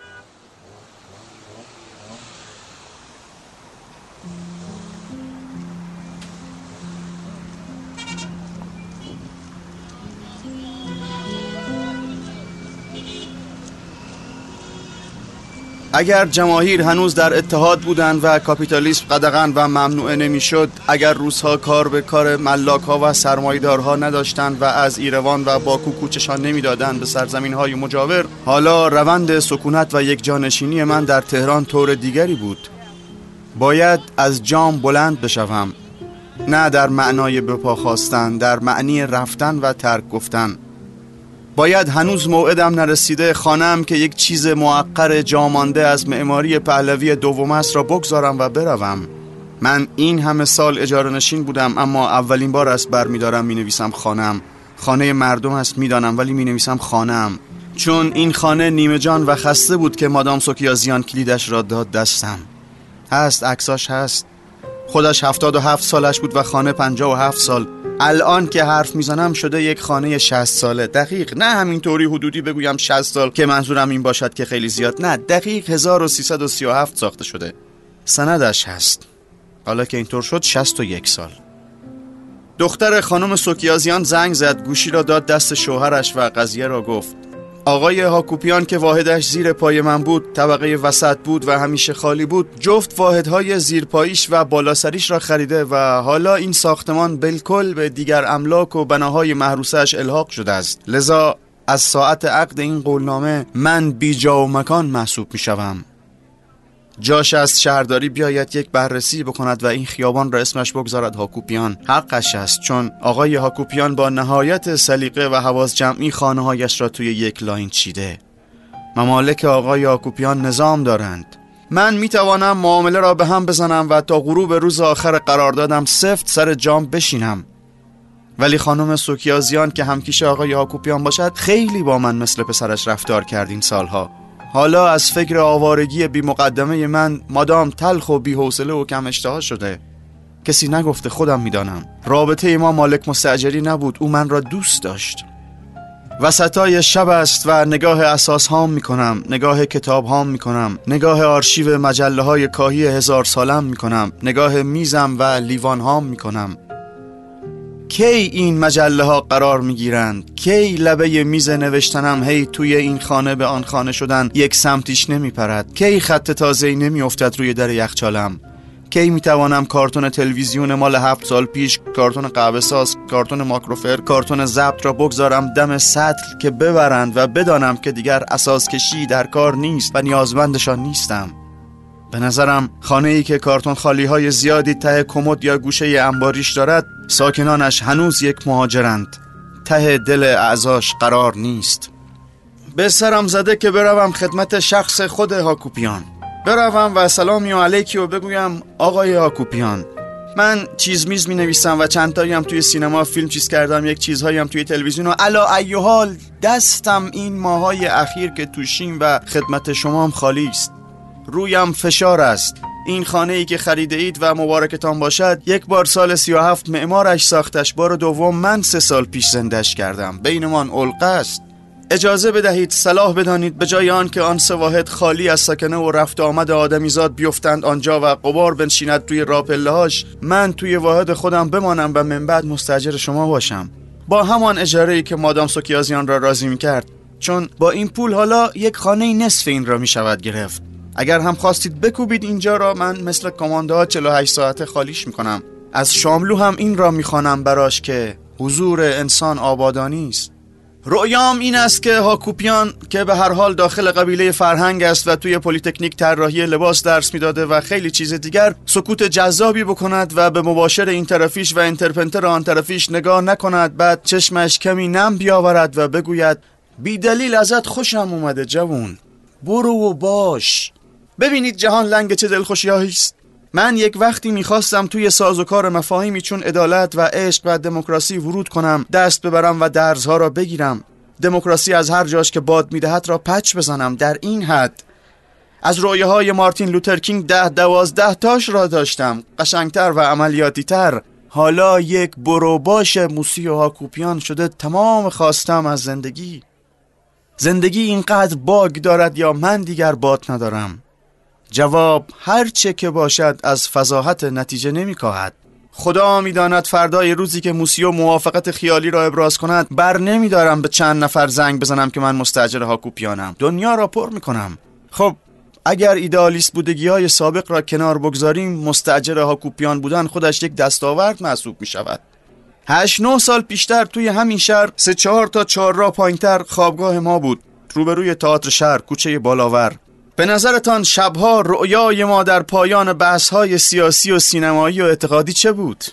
enough. اگر جماهیر هنوز در اتحاد بودند و کاپیتالیسم قدغن و ممنوعه نمی‌شد اگر روزها کار به کار ملاک ها و سرمایدارها نداشتند و از ایروان و باکو کوچشان نمی‌دادند به سرزمین های مجاور حالا روند سکونت و یک جانشینی من در تهران طور دیگری بود. باید از جام بلند بشوم. نه در معنای بپا خواستن در معنی رفتن و ترک گفتن. باید هنوز موعدم نرسیده خانم که یک چیز معقر جامانده از معماری پهلوی دوم است را بگذارم و بروم. من این همه سال اجاره نشین بودم اما اولین بار است برمیدارم می نویسم خانم. خانه مردم است می‌دانم ولی می نویسم خانم. چون این خانه نیمه جان و خسته بود که مادام سوکیازیان کلیدش را داد دستم. هست عکساش هست. خودش هفتاد و هفت سالش بود و خانه پنجاه و هفت سال. الان که حرف می‌زنم شده یک خانه 60 ساله. دقیق نه همینطوری حدودی بگویم 60 سال که منظورم این باشد که خیلی زیاد. نه دقیق 1337 ساخته شده. سندش هست. حالا که اینطور شد 61 سال. دختر خانم سوکیازیان زنگ زد گوشی را داد دست شوهرش و قضیه را گفت. آقای هاکوپیان که واحدش زیر پای من بود طبقه وسط بود و همیشه خالی بود جفت واحدهای زیر پاییش و بالاسریش را خریده و حالا این ساختمان بالکل به دیگر املاک و بناهای محروسش الحاق شده است. لذا از ساعت عقد این قولنامه من بی جا و مکان محسوب می شوم جاش از شهرداری بیاید یک بررسی بکند و این خیابان را اسمش بگذارد هاکوپیان. حقش است چون آقای هاکوپیان با نهایت سلیقه و حواس جمعی خانه هایش را توی یک لاین چیده. ممالک آقای هاکوپیان نظام دارند. من می توانم معامله را به هم بزنم و تا غروب روز آخر قرار دادم سفت سر جام بشینم. ولی خانم سوکیازیان که همکیش آقای هاکوپیان باشد خیلی با من مثل پسرش رفتار کرد این سالها. حالا از فکر آوارگی بی مقدمه من مادام تلخ و بی حوصله و کم اشتها شده. کسی نگفته خودم می‌دانم. رابطه ما مالک مستجری نبود او من را دوست داشت. وسطای شب است و نگاه اساس هام می کنم نگاه کتاب هام می کنم نگاه آرشیو مجله های کاهی هزار سالم می کنم نگاه میزم و لیوان هام می کنم کی این مجله ها قرار می گیرند کی لبه میز نوشتنم هی توی این خانه به آن خانه شدن یک سمتیش نمی پرد کی خط تازه نمی افتد روی در یخچالم کی می توانم کارتون تلویزیون مال هفت سال پیش کارتون قهوه کارتون ماکروفر کارتون ضبط را بگذارم دم سطل که ببرند و بدانم که دیگر اساس کشی در کار نیست و نیازمندشان نیستم؟ به نظرم خانه ای که کارتون خالی های زیادی ته کمد یا گوشه انباریش دارد ساکنانش هنوز یک مهاجرند. ته دل اعضاش قرار نیست. به سرم زده که بروم خدمت شخص خود هاکوپیان. بروم و سلامی و علیکی و بگویم آقای هاکوپیان من چیز میز می نویسم و چند هم توی سینما فیلم چیز کردم یک چیزهایی هم توی تلویزیون و علا ای حال دستم این ماهای اخیر که توشیم و خدمت شما خالی است. رویم فشار است. این خانه ای که خریده اید و مبارکتان باشد یک بار سال سی و هفت معمارش ساختش. بار دوم من سه سال پیش زندش کردم. بینمان علقه است. اجازه بدهید صلاح بدانید به جای آن که آن سه واحد خالی از سکنه و رفت آمد آدمیزاد بیفتند آنجا و قبار بنشیند توی راپلهاش من توی واحد خودم بمانم و من بعد مستجر شما باشم. با همان اجاره ای که مادام سوکیازیان را راضی می کرد چون با این پول حالا یک خانه نصف این را می شود گرفت. اگر هم خواستید بکوبید اینجا را من مثل کمانده ها 48 ساعته خالیش می‌کنم. از شاملو هم این را می‌خوانم براش که حضور انسان آبادانی است. رؤیام این است که هاکوپیان که به هر حال داخل قبیله فرهنگ است و توی پلیتکنیک طراحی لباس درس می‌داده و خیلی چیز دیگر سکوت جذابی بکند و به مباشر این طرفیش و entrepreneur آن طرفیش نگاه نکند بعد چشمش کمی نم بیاورد و بگوید بی دلیل ازت خوشم اومده جوون برو و باش. ببینید جهان لنگ چه دلخوشی است. من یک وقتی می‌خواستم توی ساز و کار مفاهیمی چون عدالت و عشق و دموکراسی ورود کنم دست ببرم و درزها را بگیرم. دموکراسی از هر جاش که باد می‌دهد را patch بزنم در این حد. از رویه های مارتین لوترکینگ ده دوازده تاش را داشتم. قشنگتر و عملیاتی تر حالا یک بروباش موسی و هاکوپیان شده تمام خواستم از زندگی. زندگی اینقدر bug دارد یا من دیگر باد ندارم؟ جواب هر چه که باشد از فضاحت نتیجه نمی کاهد خدا می‌داند فردای روزی که موسیو موافقت خیالی را ابراز کند بر نمیدارم به چند نفر زنگ بزنم که من مستأجر هاکوپیانم. دنیا را پر می‌کنم. خب اگر ایدالیست بودگی های سابق را کنار بگذاریم مستجر هاکوپیان بودن خودش یک دستاورد محسوب می شود هشت نه سال پیشتر توی همین شهر سه چهار تا چهار را پایینتر خوابگاه ما بود. روبروی تئاتر شهر کوچه بالاور. به نظرتان شبها رؤیای ما در پایان بحثهای سیاسی و سینمایی و اعتقادی چه بود؟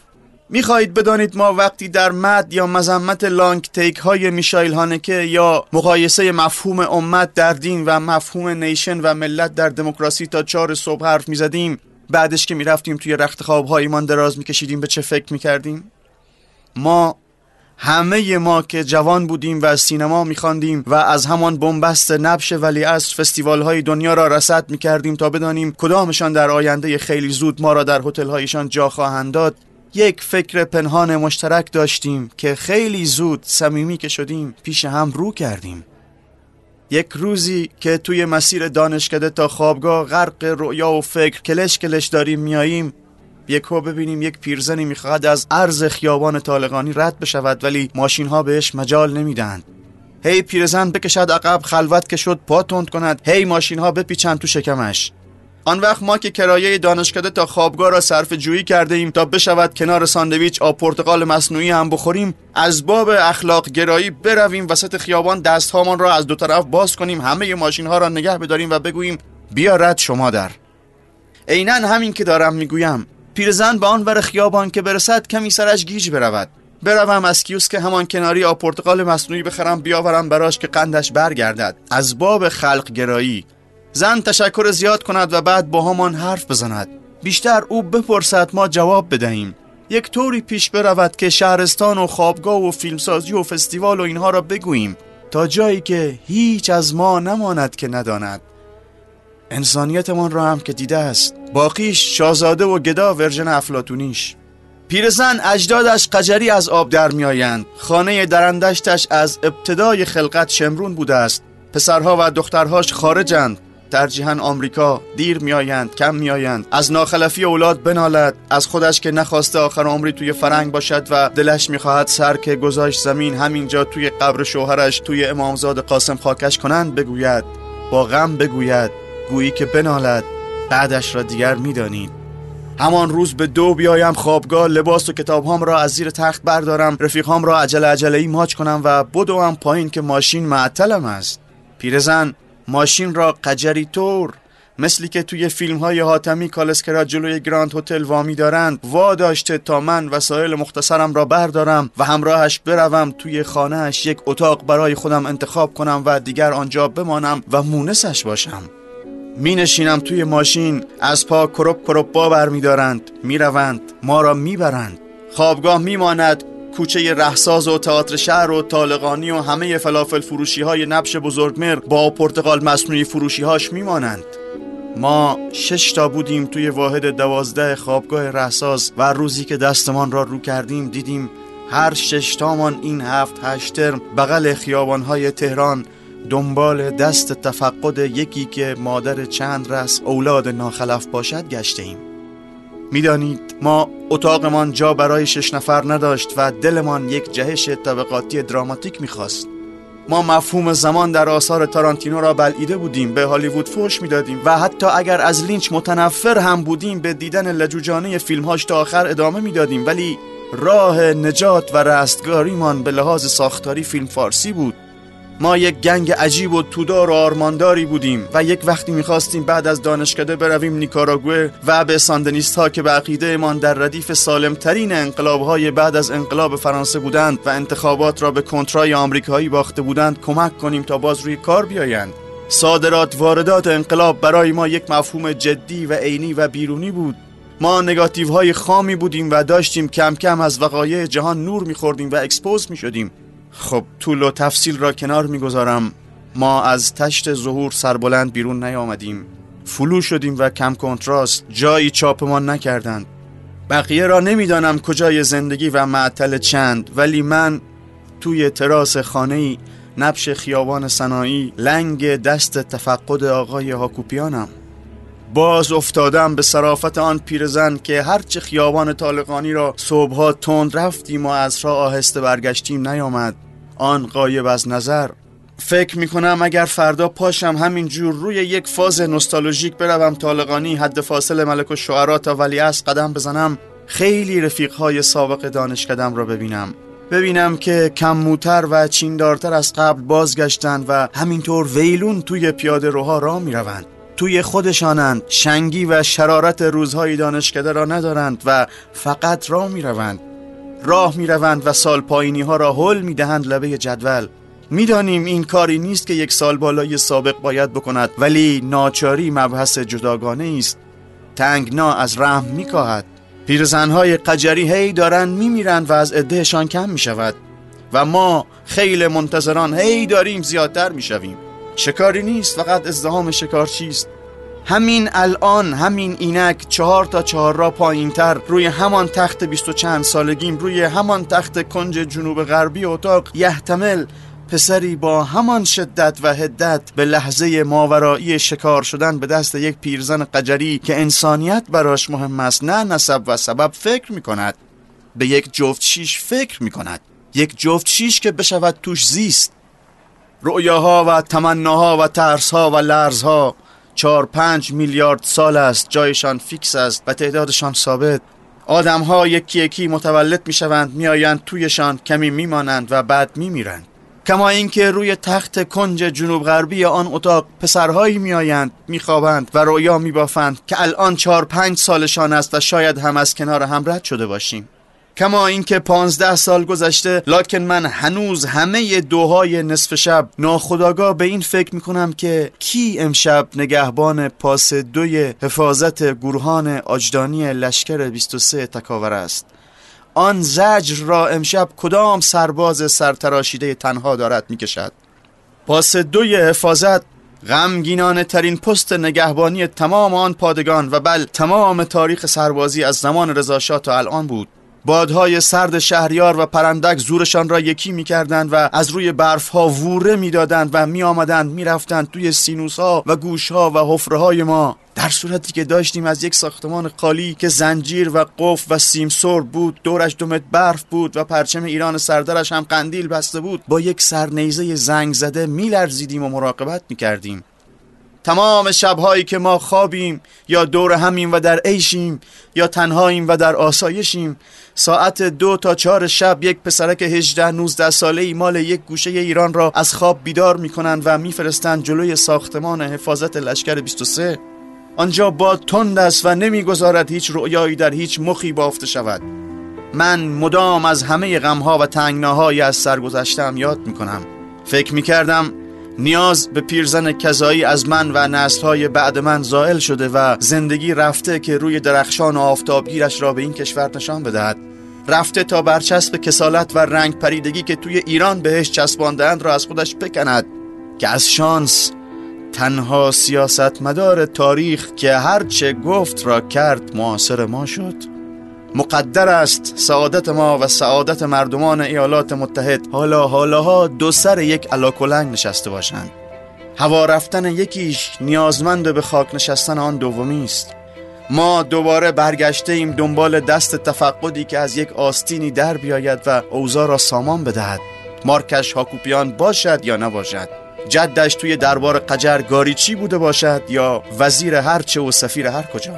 می‌خواهید بدانید ما وقتی در مد یا مذمت لانگ تیک های میشایل هانکه یا مقایسه مفهوم امت در دین و مفهوم نیشن و ملت در دموکراسی تا چهار صبح حرف می‌زدیم بعدش که می‌رفتیم توی رخت خواب هایمان دراز میکشیدیم به چه فکر می‌کردیم؟ ما همه ما که جوان بودیم و سینما میخواندیم و از همان بنبست نبش ولی از فستیوال های دنیا را رصد می‌کردیم تا بدانیم کدامشان در آینده خیلی زود ما را در هتل هایشان جا خواهند داد یک فکر پنهان مشترک داشتیم که خیلی زود صمیمی که شدیم پیش هم رو کردیم. یک روزی که توی مسیر دانشکده تا خوابگاه غرق رؤیا و فکر کلش کلش داریم میاییم یکو ببینیم یک پیرزنی می‌خواهد از عرض خیابان طالقانی رد بشود ولی ماشین ها بهش مجال نمی‌دهند. هی پیرزن بکشد عقب خلوت که شد پا تند کند هی ماشین ها بپیچند تو شکمش. آن وقت ما که کرایه دانشکده تا خوابگاه را صرف جویی کرده ایم تا بشود کنار ساندویچ آب پرتقال مصنوعی هم بخوریم از باب اخلاق گرایی برویم وسط خیابان دستهامان را از دو طرف باز کنیم همه ماشین ها را نگه بداریم و بگوییم بیا رد شما در. عینا همین که دارم می‌گویم. پیرزن به آن ور خیابان که برسد کمی سرش گیج برود. بروم از کیوسک همان کناری آب پرتقال مصنوعی بخرم بیاورم براش که قندش برگردد. از باب خلق گرایی. زن تشکر زیاد کند و بعد با همان حرف بزند. بیشتر او بپرسد ما جواب بدهیم. یک طوری پیش برود که شهرستان و خوابگاه و فیلمسازی و فستیوال و اینها را بگوییم. تا جایی که هیچ از ما نماند که نداند. انسانیتمان را هم که دیده است. باقیش شاهزاده و گدا ورژن افلاتونیش پیرزن اجدادش قجری از آب در میآیند. خانه درندشتش از ابتدای خلقت شمرون بوده است. پسرها و دخترهاش خارجند. ترجیحاً آمریکا دیر میآیند کم میآیند. از ناخلفی اولاد بنالد. از خودش که نخواسته آخر عمری توی فرنگ باشد و دلش می‌خواهد سر که گذاشت زمین همینجا توی قبر شوهرش توی امامزاد قاسم خاکش کنند بگوید. با غم بگوید. گویی که بنالد بعدش را دیگر می‌دانید همان روز به دو بیایم خوابگاه لباس و کتاب را از زیر تخت بردارم رفیقهام را عجله عجله ای ماچ کنم و بدوم پایین که ماشین معطلم است. پیرزن ماشین را قجری طور مثلی که توی فیلم های حاتمی کالسکرا جلوی گراند هتل وامی دارند وا داشته تا من وسایل مختصرم را بردارم و همراهش بروم توی خانهش یک اتاق برای خودم انتخاب کنم و دیگر آنجا بمانم و مونسش باشم. می نشینم توی ماشین از پا کروب کروب با بر می دارند می روند ما را می برند خوابگاه می ماند کوچه رهساز و تئاتر شهر و طالقانی و همه فلافل فروشی های نبش بزرگمر با پرتقال مصنوعی فروشی هاش می مانند ما شش تا بودیم توی واحد دوازده خوابگاه رهساز و روزی که دستمان را رو کردیم دیدیم هر ششتامان این هفت هشت ترم بغل خیابانهای تهران دنبال دست تفقد یکی که مادر چند رس اولاد ناخلف باشد گشته ایم می‌دانید ما اتاقمان جا برای شش نفر نداشت و دلمان یک جهش طبقاتی دراماتیک می‌خواست. ما مفهوم زمان در آثار تارانتینو را بلعیده بودیم به هالیوود فوش می‌دادیم و حتی اگر از لینچ متنفر هم بودیم به دیدن لجوجانه فیلمهاش تا آخر ادامه می‌دادیم. ولی راه نجات و رستگاریمان به لحاظ ساختاری فیلم فارسی بود. ما یک gang عجیب و تودار و آرمانداری بودیم و یک وقتی می‌خواستیم بعد از دانشکده برویم نیکاراگوه و به ساندنیست ها که به عقیده ایمان در ردیف سالمترین انقلاب های بعد از انقلاب فرانسه بودند و انتخابات را به کنترای آمریکایی باخته بودند کمک کنیم تا باز روی کار بیایند. صادرات واردات انقلاب برای ما یک مفهوم جدی و عینی و بیرونی بود. ما نگاتیو های خامی بودیم و داشتیم کم کم از وقایع جهان نور میخوردیم و expose می‌شدیم. خب طول و تفصیل را کنار می‌گذارم. ما از تشت ظهور سربلند بیرون نیامدیم. فلو شدیم و کم کنتراست. جایی چاپمان نکردند. بقیه را نمی‌دانم کجای زندگی و معطل چند ولی من توی تراس خانه نبش خیابان سنایی لنگ دست تفقد آقای هاکوپیانم. باز افتادم به صرافت آن پیرزن که هرچه خیابان طالقانی را صبحها تند رفتیم و از را آهسته برگشتیم نیامد. آن قایب از نظر. فکر می‌کنم اگر فردا پاشم همینجور روی یک فاز نوستالژیک بروم طالقانی حد فاصل ملک و شعرا تا ولی از قدم بزنم خیلی رفیقهای سابق دانشکدم را ببینم. ببینم که کمموتر و چیندارتر از قبل بازگشتند و همینطور ویلون توی پیاده روها را می‌روند. توی خودشانند. شنگی و شرارت روزهای دانشکده را ندارند و فقط راه می‌روند. راه می‌روند و سال پایینی ها را حل می‌دهند لبه جدول. می‌دانیم این کاری نیست که یک سال بالای سابق باید بکند ولی ناچاری مبحث جداگانه است. تنگنا از رحم میکاهد. پیرزنهای قجری هی دارند میمیرند و از عدهشان کم می‌شود. و ما خیلی منتظران هی داریم زیادتر می‌شویم. شکاری نیست فقط ازدهام شکارچی است همین الان همین اینک چهار تا چهار را پایین تر روی همان تخت بیست و چند سالگیم روی همان تخت کنج جنوب غربی اتاق یحتمل پسری با همان شدت و هدت به لحظه ماورایی شکار شدن به دست یک پیرزن قجری که انسانیت براش مهم است نه نسب و سبب فکر می کند به یک جفت شیش فکر می کند یک جفت شیش که بشود توش زیست. رؤیاها و تمناها و ترسها و لرزها چار پنج میلیارد سال است جایشان fix است و تعدادشان ثابت. آدم ها یکی یکی متولد می شوند می آیند تویشان کمی می مانند و بعد می میرند کما اینکه روی تخت کنج جنوب غربی آن اتاق پسرهایی میآیند میخوابند و رویا میبافند که الان چهار پنج سالشان است و شاید هم از کنار هم رد شده باشیم. کما اینکه پانزده سال گذشته لکن من هنوز همه دوهای نصف شب ناخودآگاه به این فکر می‌کنم که کی امشب نگهبان پاس دوی حفاظت گروهان آجودانی لشکر 23 تکاور است؟ آن زجر را امشب کدام سرباز سرتراشیده تنها دارد می‌کشد؟ پاس دوی حفاظت غمگینانه ترین پست نگهبانی تمام آن پادگان و بل تمام تاریخ سربازی از زمان رضاشاه تا الان بود. بادهای سرد شهریار و پرندک زورشان را یکی می کردند و از روی برف ها ووره می دادند و می آمدند می رفتند توی سینوس ها و گوش ها و حفره های ما. در صورتی که داشتیم از یک ساختمان خالی که زنجیر و قف و سیمسور بود دورش دومت برف بود و پرچم ایران سردرش هم قندیل بسته بود با یک سرنیزه زنگ زده میلرزیدیم و مراقبت می‌کردیم. تمام شبهایی که ما خوابیم یا دور همیم و در عیشیم یا تنهاییم و در آسایشیم ساعت دو تا چهار شب یک پسرک 18 19 ساله ای مال یک گوشه ایران را از خواب بیدار می‌کنند و میفرستند جلوی ساختمان حفاظت لشکر 23 آنجا باد تند است و نمی‌گذارد هیچ رؤیایی در هیچ مخی بافته شود. من مدام از همه غمها و تنگناهایی از سرگذشتم یاد می‌کنم. فکر می‌کردم نیاز به پیرزن کذایی از من و نسلهای بعد من زائل شده و زندگی رفته که روی درخشان و آفتابگیرش را به این کشور نشان بدهد. رفته تا برچسب کسالت و رنگ پریدگی که توی ایران بهش چسباندهاند را از خودش بکند. که از شانس تنها سیاست مدار تاریخ که هرچه گفت را کرد معاصر ما شد. مقدر است سعادت ما و سعادت مردمان ایالات متحد. حالا حالاها دو سر یک علاکلنگ نشسته باشند. هوا رفتن یکیش نیازمند به خاک نشستن آن دومی است. ما دوباره برگشته ایم دنبال دست تفقدی که از یک آستینی در بیاید و اوضاع را سامان بدهد. مارکش هاکوپیان باشد یا نباشد؟ جدش توی دربار قجر گاریچی بوده باشد یا وزیر هرچه و سفیر هر کجا؟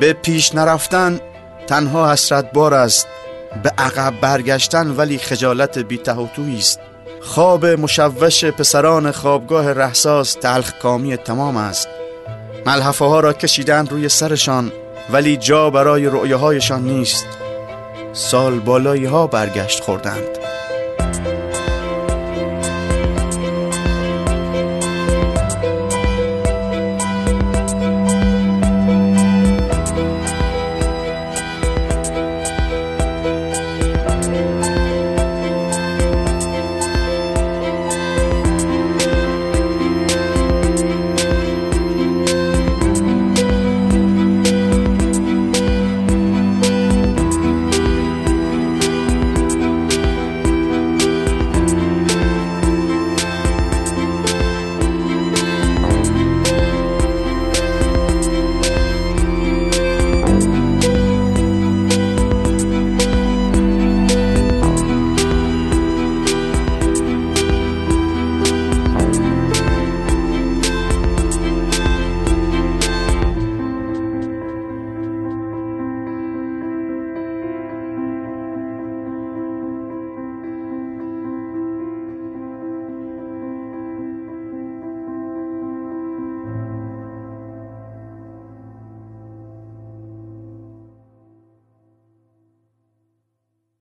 به پیش نرفتن تنها حسرت بار است به عقب برگشتن ولی خجالت بی است. خواب مشوش پسران خوابگاه رحساس تلخ کامی تمام است. ملحفه ها را کشیدن روی سرشان ولی جا برای رؤیه نیست. سال بالایی ها برگشت خوردند.